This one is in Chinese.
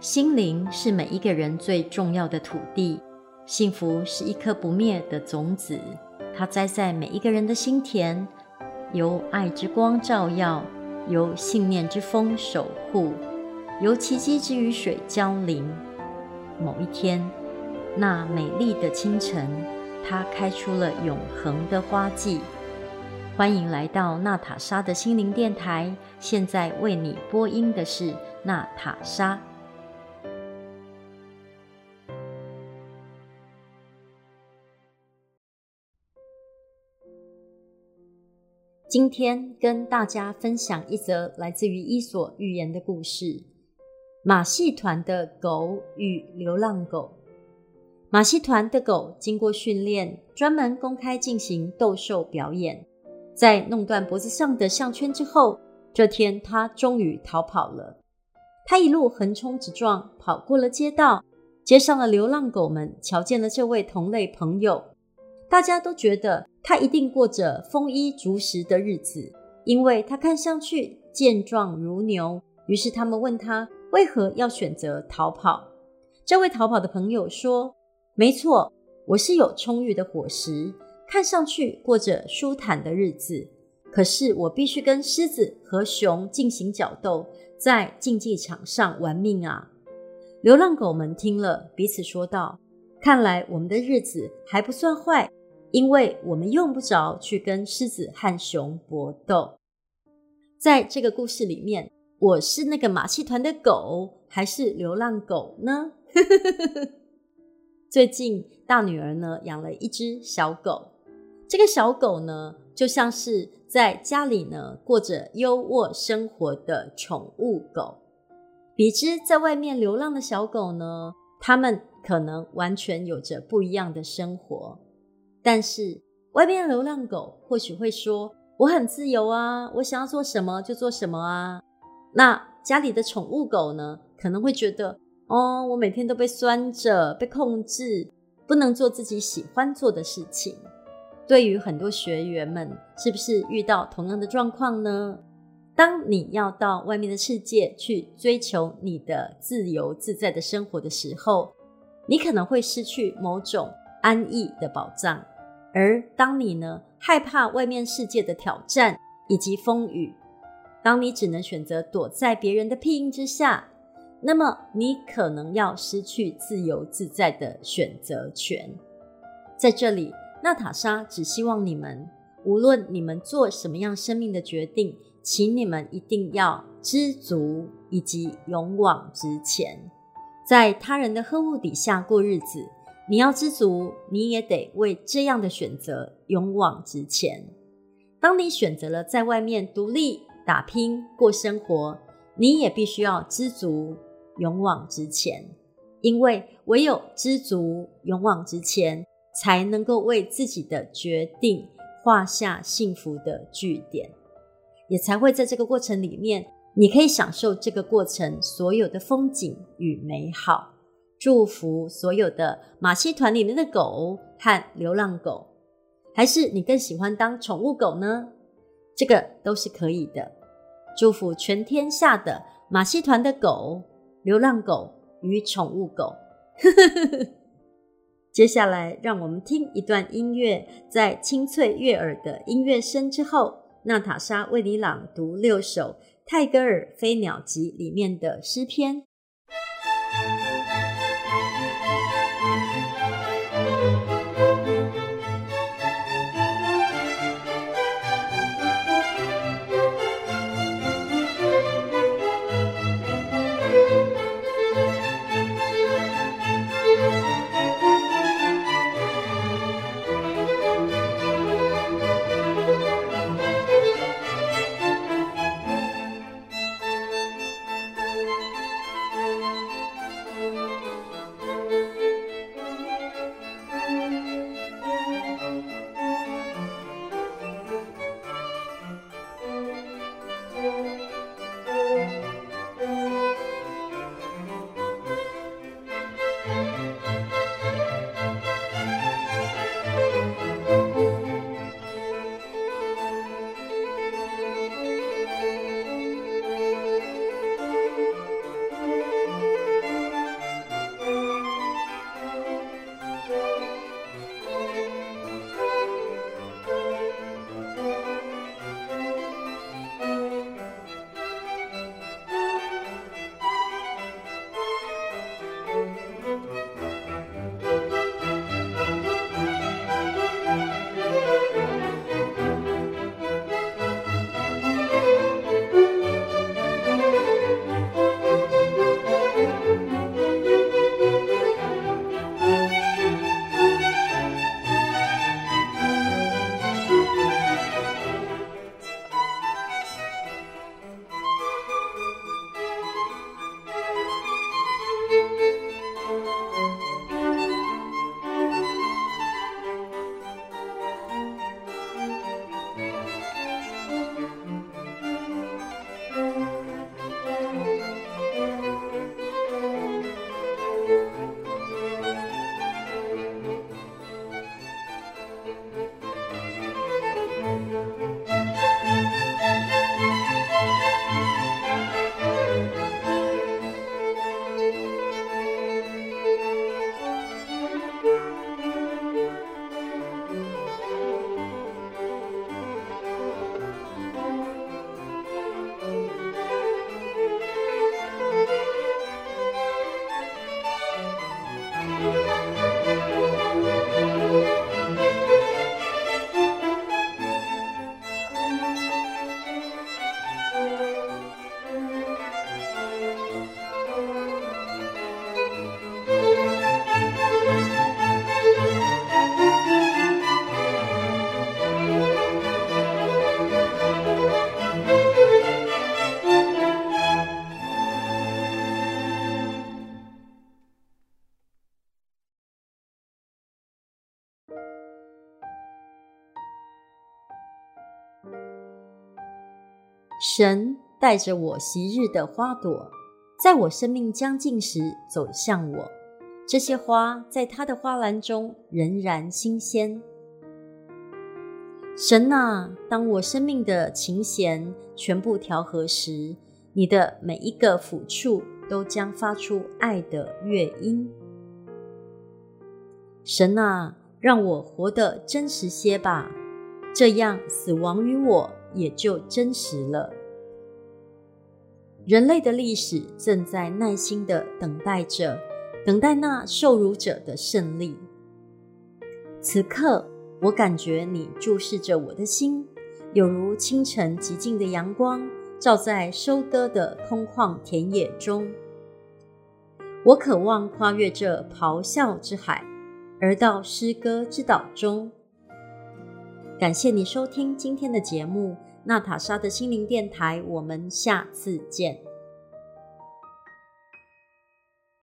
心灵是每一个人最重要的土地，幸福是一颗不灭的种子，它栽在每一个人的心田，由爱之光照耀，由信念之风守护，由奇迹之雨水浇淋。某一天，那美丽的清晨，它开出了永恒的花季。欢迎来到娜塔莎的心灵电台。现在为你播音的是娜塔莎。今天跟大家分享一则来自于《伊索寓言》的故事：马戏团的狗与流浪狗。马戏团的狗经过训练，专门公开进行斗兽表演。在弄断脖子上的项圈之后，这天他终于逃跑了。他一路横冲直撞，跑过了街道。街上的流浪狗们瞧见了这位同类朋友，大家都觉得他一定过着丰衣足食的日子，因为他看上去健壮如牛。于是他们问他为何要选择逃跑。这位逃跑的朋友说：“没错，我是有充裕的伙食。”看上去过着舒坦的日子，可是我必须跟狮子和熊进行角斗，在竞技场上玩命啊！流浪狗们听了，彼此说道：“看来我们的日子还不算坏，因为我们用不着去跟狮子和熊搏斗。”在这个故事里面，我是那个马戏团的狗，还是流浪狗呢？最近大女儿呢养了一只小狗。这个小狗呢，就像是在家里呢过着优渥生活的宠物狗，比之在外面流浪的小狗呢，它们可能完全有着不一样的生活。但是外边的流浪狗或许会说：“我很自由啊，我想要做什么就做什么啊。”那家里的宠物狗呢，可能会觉得：“哦，我每天都被拴着，被控制，不能做自己喜欢做的事情。”对于很多学员们，是不是遇到同样的状况呢？当你要到外面的世界去追求你的自由自在的生活的时候，你可能会失去某种安逸的保障。而当你呢，害怕外面世界的挑战以及风雨，当你只能选择躲在别人的庇荫之下，那么你可能要失去自由自在的选择权。在这里。娜塔莎只希望你们，无论你们做什么样生命的决定，请你们一定要知足以及勇往直前。在他人的呵护底下过日子，你要知足，你也得为这样的选择勇往直前。当你选择了在外面独立打拼过生活，你也必须要知足，勇往直前，因为唯有知足，勇往直前。才能够为自己的决定画下幸福的句点，也才会在这个过程里面，你可以享受这个过程所有的风景与美好。祝福所有的马戏团里面的狗和流浪狗，还是你更喜欢当宠物狗呢？这个都是可以的。祝福全天下的马戏团的狗、流浪狗与宠物狗。接下来，让我们听一段音乐，在清脆悦耳的音乐声之后，娜塔莎为你朗读六首泰戈尔《飞鸟集》里面的诗篇。神带着我昔日的花朵，在我生命将尽时走向我。这些花在他的花篮中仍然新鲜。神啊，当我生命的琴弦全部调和时，你的每一个抚触都将发出爱的乐音。神啊，让我活得真实些吧，这样死亡与我也就真实了。人类的历史正在耐心地等待着，等待那受辱者的胜利。此刻。我感觉你注视着我的心，有如清晨极静的阳光，照在收割的空旷田野中。我渴望跨越这咆哮之海，而到诗歌之岛中。感谢你收听今天的节目，娜塔莎的心灵电台，我们下次见。